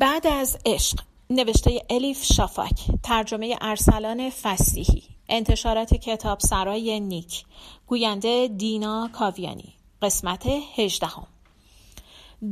بعد از عشق نوشته الیف شافاک ترجمه ارسلان فسیحی انتشارات کتاب سرای نیک گوینده دینا کاویانی قسمت هجدهم.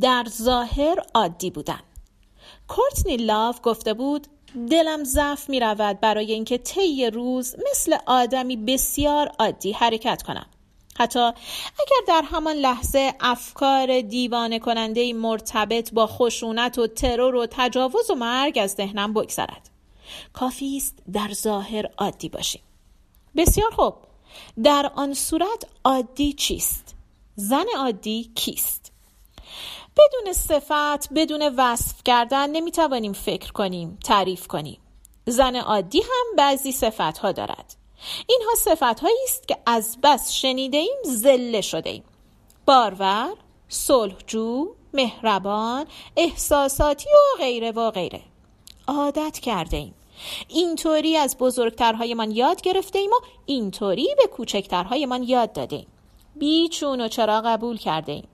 در ظاهر عادی بودن. کورتنی لاف گفته بود دلم ضعف می رود برای اینکه طی روز مثل آدمی بسیار عادی حرکت کنم. حتی اگر در همان لحظه افکار دیوانه کننده مرتبط با خشونت و ترور و تجاوز و مرگ از ذهنم بگذرد. کافی است در ظاهر عادی باشیم. بسیار خوب. در آن صورت عادی چیست؟ زن عادی کیست؟ بدون صفت بدون وصف کردن نمی‌توانیم فکر کنیم تعریف کنیم. زن عادی هم بعضی صفت ها دارد. اینها صفت هایی است که از بس شنیده ایم زله شده ایم. بارور صلحجو مهربان احساساتی و غیره و غیره. عادت کرده ایم. اینطوری از بزرگترهایمان یاد گرفته ایم و اینطوری به کوچکترهایمان یاد داده ایم. بیچون و چرا قبول کرده ایم.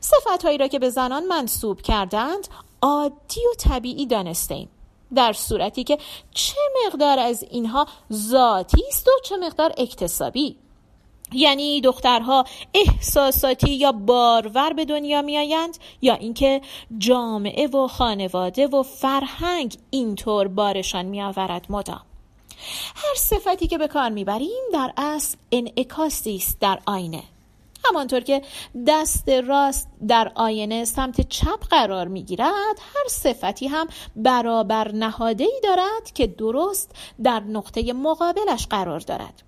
صفت هایی را که به زنان منصوب کردند عادی و طبیعی دانسته ایم. در صورتی که چه مقدار از اینها ذاتی است و چه مقدار اکتسابی. یعنی دخترها احساساتی یا بارور به دنیا میآیند یا اینکه جامعه و خانواده و فرهنگ اینطور بارشان میآورد مدام. هر صفتی که به کار می‌بریم در اصل انعکاسی است در آینه. همانطور که دست راست در آینه سمت چپ قرار می گیرد هر صفتی هم برابر نهاده ای دارد که درست در نقطه مقابلش قرار دارد.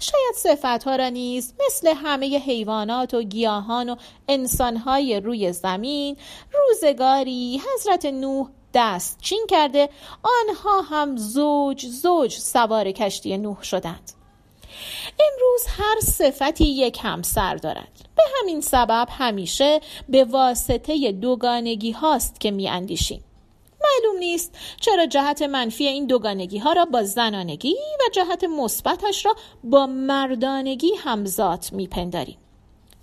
شاید صفت ها را نیز مثل همه حیوانات و گیاهان و انسانهای روی زمین روزگاری حضرت نوح دست چین کرده آنها هم زوج زوج سوار کشتی نوح شدند. امروز هر صفتی یک همسر دارد. به همین سبب همیشه به واسطه دوگانگی هاست که می اندیشیم معلوم نیست چرا جهت منفی این دوگانگی ها را با زنانگی و جهت مثبتش را با مردانگی همزاد میپنداریم.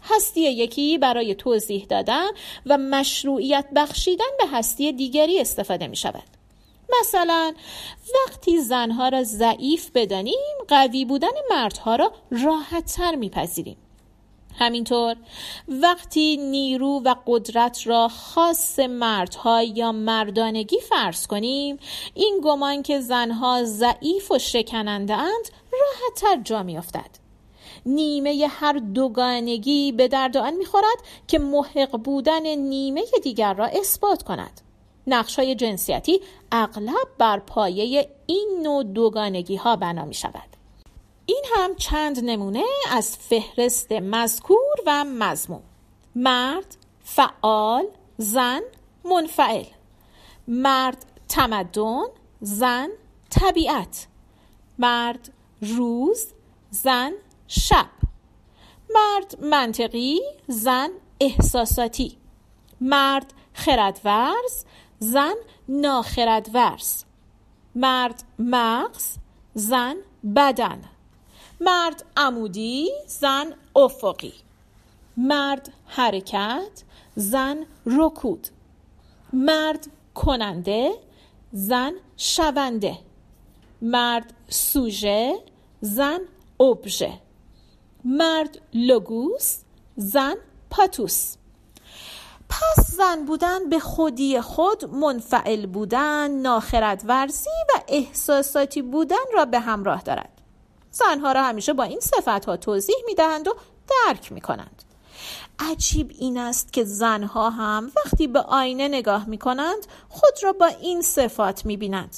هستی یکی برای توضیح دادن و مشروعیت بخشیدن به هستی دیگری استفاده می شود مثلا وقتی زنها را ضعیف بدانیم قوی بودن مردها را راحت تر میپذیریم. همینطور وقتی نیرو و قدرت را خاص مردها یا مردانگی فرض کنیم این گمان که زنها ضعیف و شکننده اند راحت تر جا میافتد. نیمه هر دوگانگی به درد آن می‌خورد که محق بودن نیمه دیگر را اثبات کند. نقش های جنسیتی اغلب بر پایه این نوع دوگانگی ها بنا می شود. این هم چند نمونه از فهرست مذکور و مضموم مرد فعال زن منفعل. مرد تمدن زن طبیعت. مرد روز زن شب. مرد منطقی زن احساساتی. مرد خردورز زن ناخردورز. مرد مغز زن بدن. مرد عمودی زن افقی. مرد حرکت زن رکود. مرد کننده زن شونده. مرد سوژه زن ابژه. مرد لگوس زن پاتوس. پس زن بودن به خودی خود منفعل بودن ناخرد ورزی و احساساتی بودن را به همراه دارد. زنها را همیشه با این صفت ها توضیح می دهند و درک می کنند عجیب این است که زنها هم وقتی به آینه نگاه می کنند خود را با این صفات می بینند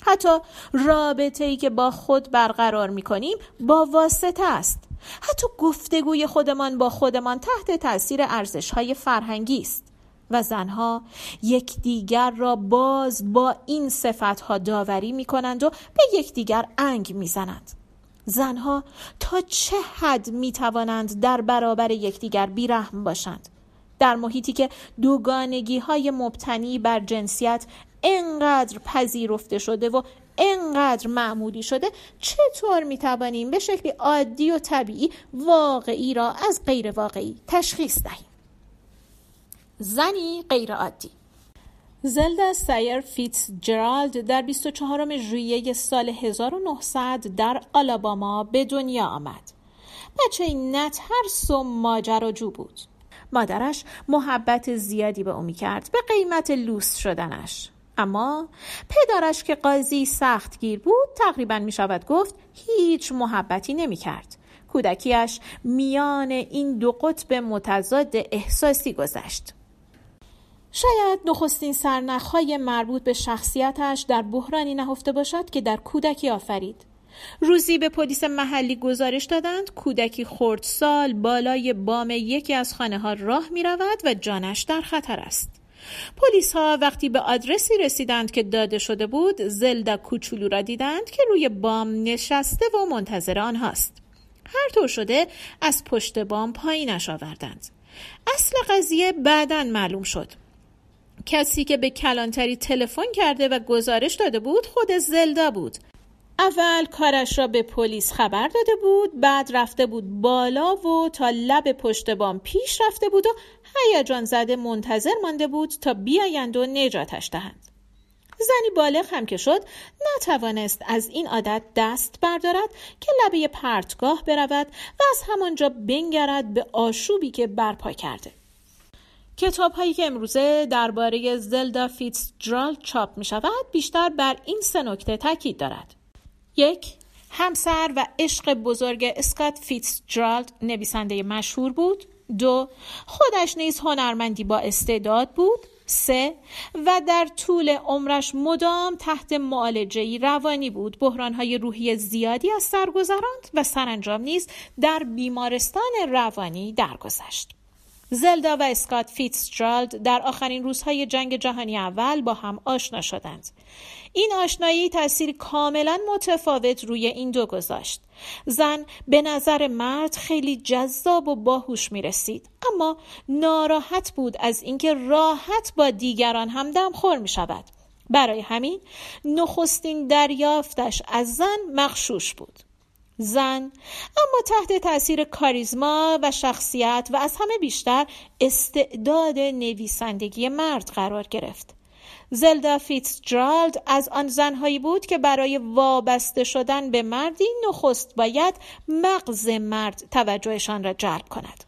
حتی رابطه ای که با خود برقرار می کنیم با واسطه است. حتی گفتگوی خودمان با خودمان تحت تاثیر ارزش های فرهنگی است و زنها یکدیگر را باز با این صفت ها داوری می کنند و به یکدیگر انگ می زنند. زنها تا چه حد می توانند در برابر یکدیگر بیرحم باشند در محیطی که دوگانگی های مبتنی بر جنسیت انقدر پذیرفته شده و انقدر معمولی شده چطور می توانیم به شکلی عادی و طبیعی واقعی را از غیر واقعی تشخیص دهیم زنی غیر عادی زلدا سایر فیتس جرالد در 24 ژوئیه سال 1900 در آلاباما به دنیا آمد. بچه این نترس و ماجراجو بود. مادرش محبت زیادی به او کرد به قیمت لوس شدنش. اما پدرش که قاضی سخت گیر بود تقریبا می شود گفت هیچ محبتی نمی کرد. کودکیش میان این دو قطب متضاد احساسی گذشت. شاید نخستین سرنخهای مربوط به شخصیتش در بحرانی نهفته باشد که در کودکی آفرید. روزی به پلیس محلی گزارش دادند کودکی خردسال بالای بام یکی از خانه ها راه می رود و جانش در خطر است. پلیس ها وقتی به آدرسی رسیدند که داده شده بود زلدا کوچولو را دیدند که روی بام نشسته و منتظر آنهاست. هر طور شده از پشت بام پایینش آوردند. اصل قضیه بعدا معلوم شد. کسی که به کلانتری تلفن کرده و گزارش داده بود خود زلدا بود اول کارش را به پلیس خبر داده بود بعد رفته بود بالا و تا لب پشت بام پیش رفته بود و هیجان زده منتظر مانده بود تا بیایند و نجاتش دهند. زنی بالغ هم که شد نتوانست از این عادت دست بردارد که لبه پرتگاه برود و از همانجا بنگرد به آشوبی که برپا کرده. کتاب هایی که امروزه درباره زلدا فیتس جرالد چاپ می شود بیشتر بر این سه نکته تاکید دارد. یک همسر و عشق بزرگ اسکات فیتزجرالد نویسنده مشهور بود. دو خودش نیز هنرمندی با استعداد بود. سه و در طول عمرش مدام تحت معالجه روانی بود. بحرانهای روحی زیادی از سر گذراند و سرانجام نیز در بیمارستان روانی درگذشت. زلدا و اسکات فیتزجرالد در آخرین روزهای جنگ جهانی اول با هم آشنا شدند. این آشنایی تاثیر کاملا متفاوت روی این دو گذاشت. زن به نظر مرد خیلی جذاب و باهوش می رسید اما ناراحت بود از اینکه راحت با دیگران هم دمخور می شود. برای همین نخستین دریافتش از زن مخشوش بود. زن اما تحت تاثیر کاریزما و شخصیت و از همه بیشتر استعداد نویسندگی مرد قرار گرفت زلدا جرالد از آن زنهایی بود که برای وابسته شدن به مردی نخست باید مغز مرد توجهشان را جلب کند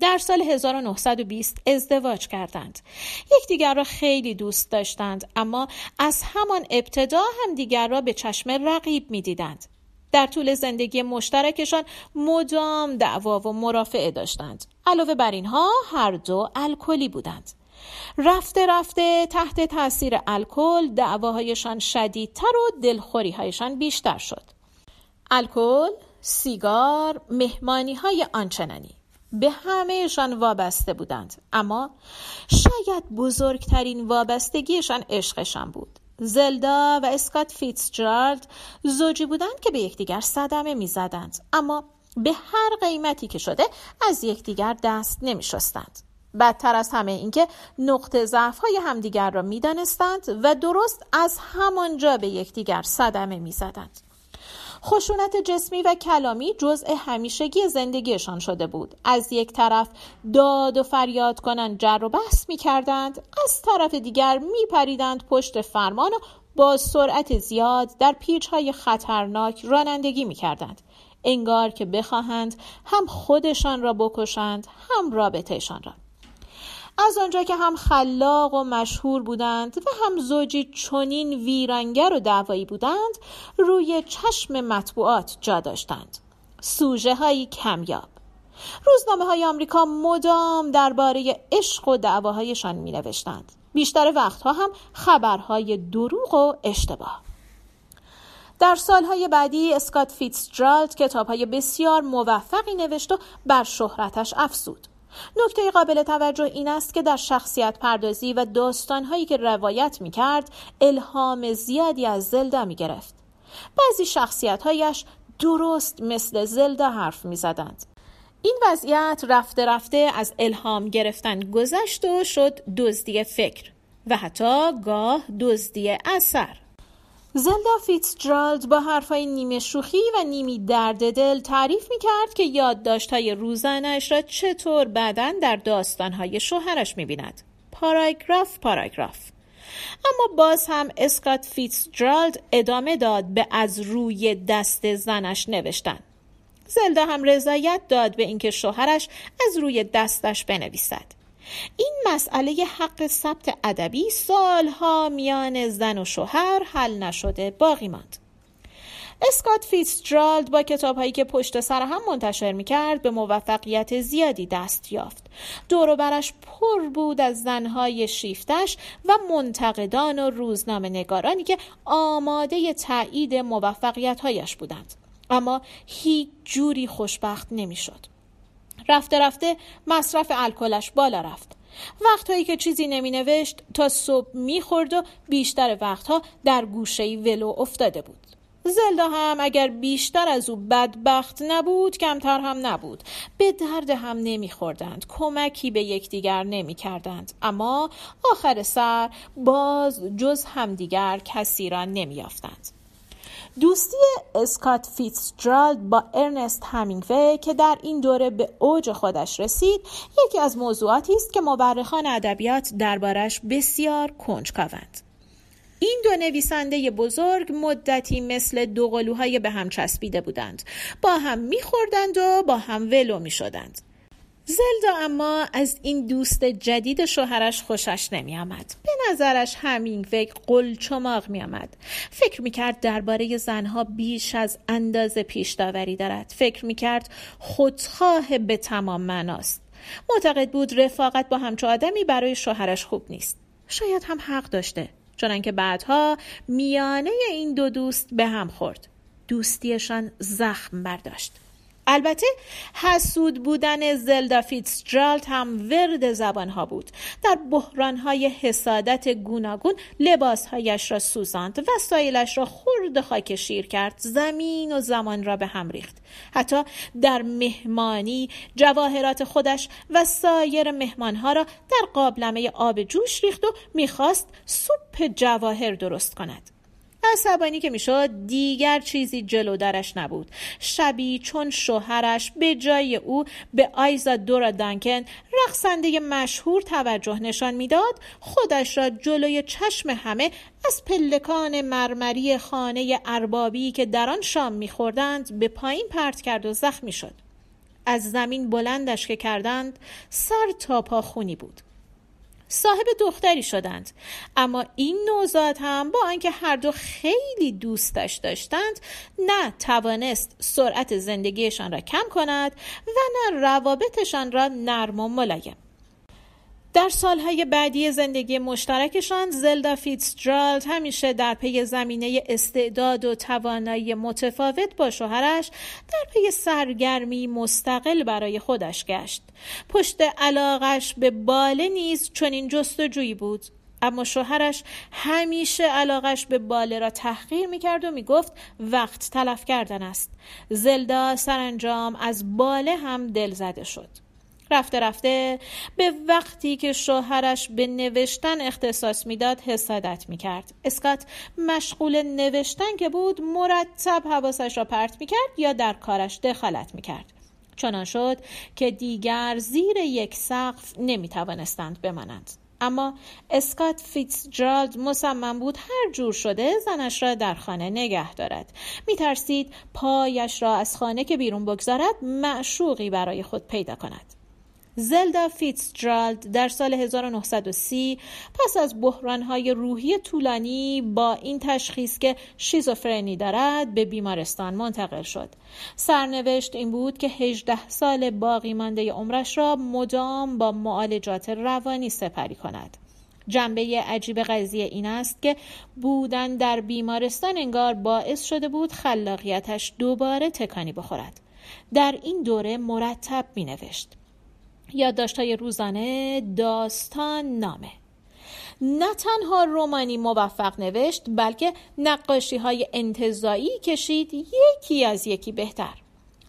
در سال 1920 ازدواج کردند. یکدیگر را خیلی دوست داشتند اما از همان ابتدا هم دیگر را به چشم رقیب می‌دیدند. در طول زندگی مشترکشان مدام دعوا و مرافعه داشتند. علاوه بر اینها هر دو الکلی بودند. رفته رفته تحت تاثیر الکل دعواهایشان شدیدتر و دلخوریهایشان بیشتر شد. الکل سیگار مهمانی های آنچنانی. به همهشان وابسته بودند اما شاید بزرگترین وابستگیشان عشقشان بود. زلدا و اسکات فیتزجرالد زوجی بودند که به یکدیگر صدمه می‌زدند اما به هر قیمتی که شده از یکدیگر دست نمی شستند. بدتر از همه اینکه نقطه ضعف های همدیگر را می‌دانستند و درست از همانجا به یکدیگر صدمه می‌زدند. خشونت جسمی و کلامی جزء همیشگی زندگیشان شده بود. از یک طرف داد و فریاد کنند جر و بحث می کردند از طرف دیگر می پریدند پشت فرمان و با سرعت زیاد در پیچ های خطرناک رانندگی می کردند انگار که بخواهند هم خودشان را بکشند هم رابطهشان را. از آنجا که هم خلاق و مشهور بودند و هم زوجی چنین ویرانگر و دعوایی بودند روی چشم مطبوعات جا داشتند. سوژه های کمیاب. روزنامه های آمریکا مدام درباره عشق و دعواهایشان می نوشتند بیشتر وقتها هم خبرهای دروغ و اشتباه. در سالهای بعدی اسکات فیتزجرالد کتابهای بسیار موفقی نوشت و بر شهرتش افزود. نکته قابل توجه این است که در شخصیت پردازی و داستانهایی که روایت می کرد الهام زیادی از زلدا می گرفت. بعضی شخصیتهایش درست مثل زلدا حرف می زدند. این وضعیت رفته رفته از الهام گرفتن گذشت و شد دزدی فکر و حتی گاه دزدی اثر. زلدا فیتزجرالد با حرفای نیمه شوخی و نیمی درد دل تعریف می کرد که یادداشت‌های روزانهاش را چطور بعدا در داستانهای شوهرش می بیند. پاراگراف پاراگراف. اما باز هم اسکات فیتزجرالد ادامه داد به از روی دست زنش نوشتن. زلدا هم رضایت داد به اینکه شوهرش از روی دستش بنویسد. این مسئله حق ثبت ادبی سالها میان زن و شوهر حل نشده باقی ماند اسکات فیتزجرالد با کتاب هایی که پشت سر هم منتشر می کرد به موفقیت زیادی دست یافت. دور برش پر بود از زنهای شیفتش و منتقدان و روزنامه نگارانی که آماده تایید موفقیت هایش بودند. اما هیچ جوری خوشبخت نمی‌شد. رفته رفته مصرف الکلش بالا رفت. وقتهایی که چیزی نمی نوشت تا صبح می خورد و بیشتر وقتها در گوشه ولو افتاده بود. زلدا هم اگر بیشتر از او بدبخت نبود کمتر هم نبود به درد هم نمیخوردند کمکی به یکدیگر نمی‌کردند اما آخر سر باز جز همدیگر کسی را نمیافتند دوستی اسکات فیتزجرالد با ارنست همینگوی که در این دوره به اوج خودش رسید یکی از موضوعاتی است که مورخان ادبیات دربارش بسیار کنجکاوند. این دو نویسنده بزرگ مدتی مثل دو قلوهای به هم چسبیده بودند. با هم میخوردند و با هم ولو می‌شدند. زلدا اما از این دوست جدید شوهرش خوشش نمی آمد. به نظرش همین فکر قلچماق می آمد. فکر می کرد درباره زنها بیش از اندازه پیش داوری دارد. فکر می کرد خودخواه به تمام مناست. معتقد بود رفاقت با همچو آدمی برای شوهرش خوب نیست. شاید هم حق داشته. چنانکه بعدها میانه این دو دوست به هم خورد دوستیشان زخم برداشت البته حسود بودن زلدا فیتزجرالد هم ورد زبانها بود. در بحرانهای حسادت گوناگون لباسهایش را سوزاند وسایلش را خرد خاک شیر کرد زمین و زمان را به هم ریخت. حتی در مهمانی جواهرات خودش و سایر مهمانها را در قابلمه آب جوش ریخت و می‌خواست سوپ جواهر درست کند. عصبانی که می‌شد دیگر چیزی جلو درش نبود. شبی چون شوهرش به جای او به آیزا دورا دانکن رقصنده مشهور توجه نشان می‌داد خودش را جلوی چشم همه از پلکان مرمری خانه اربابی که در آن شام میخوردند به پایین پرت کرد و زخمی شد. از زمین بلندش که کردند سر تا پا خونی بود. صاحب دختری شدند. اما این نوزاد هم با آنکه هر دو خیلی دوستش داشتند نه توانست سرعت زندگیشان را کم کند و نه روابطشان را نرم و ملایم. در سالهای بعدی زندگی مشترکشان زلدا فیتزجرالد همیشه در پی زمینه استعداد و توانایی متفاوت با شوهرش در پی سرگرمی مستقل برای خودش گشت. پشت علاقش به باله نیز چنین جستجویی بود. اما شوهرش همیشه علاقش به باله را تحقیر می‌کرد و می‌گفت وقت تلف کردن است. زلدا سرانجام از باله هم دل زده شد. رفته رفته به وقتی که شوهرش به نوشتن اختصاص می‌داد حسادت می‌کرد. اسکات مشغول نوشتن که بود مرتب حواسش را پرت می‌کرد یا در کارش دخالت می‌کرد. چنان شد که دیگر زیر یک سقف نمی‌توانستند بمانند. اما اسکات فیتزجرالد مصمم بود هر جور شده زنش را در خانه نگه دارد. میترسید پایش را از خانه که بیرون بگذارد معشوقی برای خود پیدا کند. زلدا فیتزجرالد در سال 1930 پس از بحرانهای روحی طولانی با این تشخیص که شیزوفرنی دارد به بیمارستان منتقل شد. سرنوشت این بود که 18 سال باقی مانده عمرش را مدام با معالجات روانی سپری کند. جنبه عجیب قضیه این است که بودن در بیمارستان انگار باعث شده بود خلاقیتش دوباره تکانی بخورد. در این دوره مرتب می نوشت. یادداشت‌های روزانه داستان نامه. نه تنها رومانی موفق نوشت بلکه نقاشی های انتظایی کشید یکی از یکی بهتر.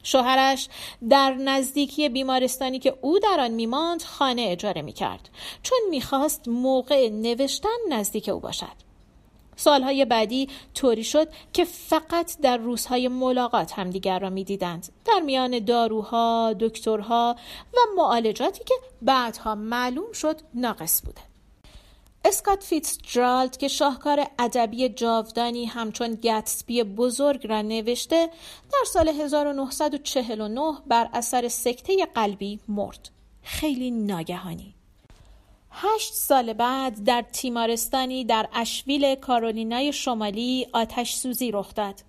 شوهرش در نزدیکی بیمارستانی که او در آن میماند خانه اجاره می‌کرد. چون می‌خواست موقع نوشتن نزدیک او باشد. سالهای بعدی طوری شد که فقط در روزهای ملاقات همدیگر را می‌دیدند. در میان داروها دکترها و معالجاتی که بعدها معلوم شد ناقص بوده. اسکات فیتزجرالد که شاهکار ادبی جاودانی همچون گتسبی بزرگ را نوشته در سال 1949 بر اثر سکته قلبی مرد. خیلی ناگهانی. هشت سال بعد در تیمارستانی در اشویل کارولینای شمالی آتش سوزی رخ داد.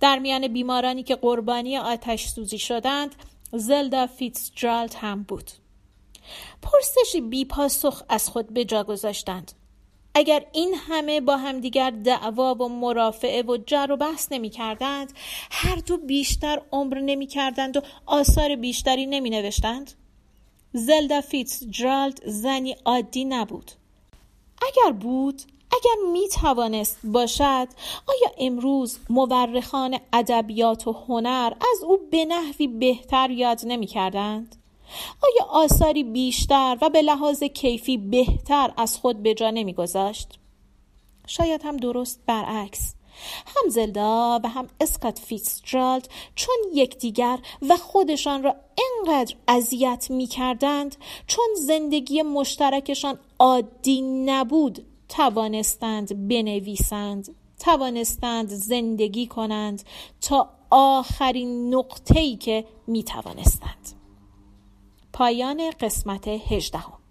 در میان بیمارانی که قربانی آتش سوزی شدند زلدا فیتزجرالد هم بود. پرسشی بی پاسخ از خود به جا گذاشتند. اگر این همه با همدیگر دعوا و مرافعه و جر و بحث نمی کردند هر دو بیشتر عمر نمی کردند و آثار بیشتری نمی نوشتند؟ زلدا فیتز جرالد زنی عادی نبود. اگر بود اگر می توانست باشد آیا امروز مورخان ادبیات و هنر از او به نحوی بهتر یاد نمی کردند؟ آیا آثاری بیشتر و به لحاظ کیفی بهتر از خود به جا نمیگذاشت؟ شاید هم درست برعکس. هم زلدا و هم اسکات فیتزجرالد چون یکدیگر و خودشان را انقدر اذیت می کردند چون زندگی مشترکشان عادی نبود توانستند بنویسند توانستند زندگی کنند تا آخرین نقطه‌ای که می توانستند پایان قسمت هجدهم.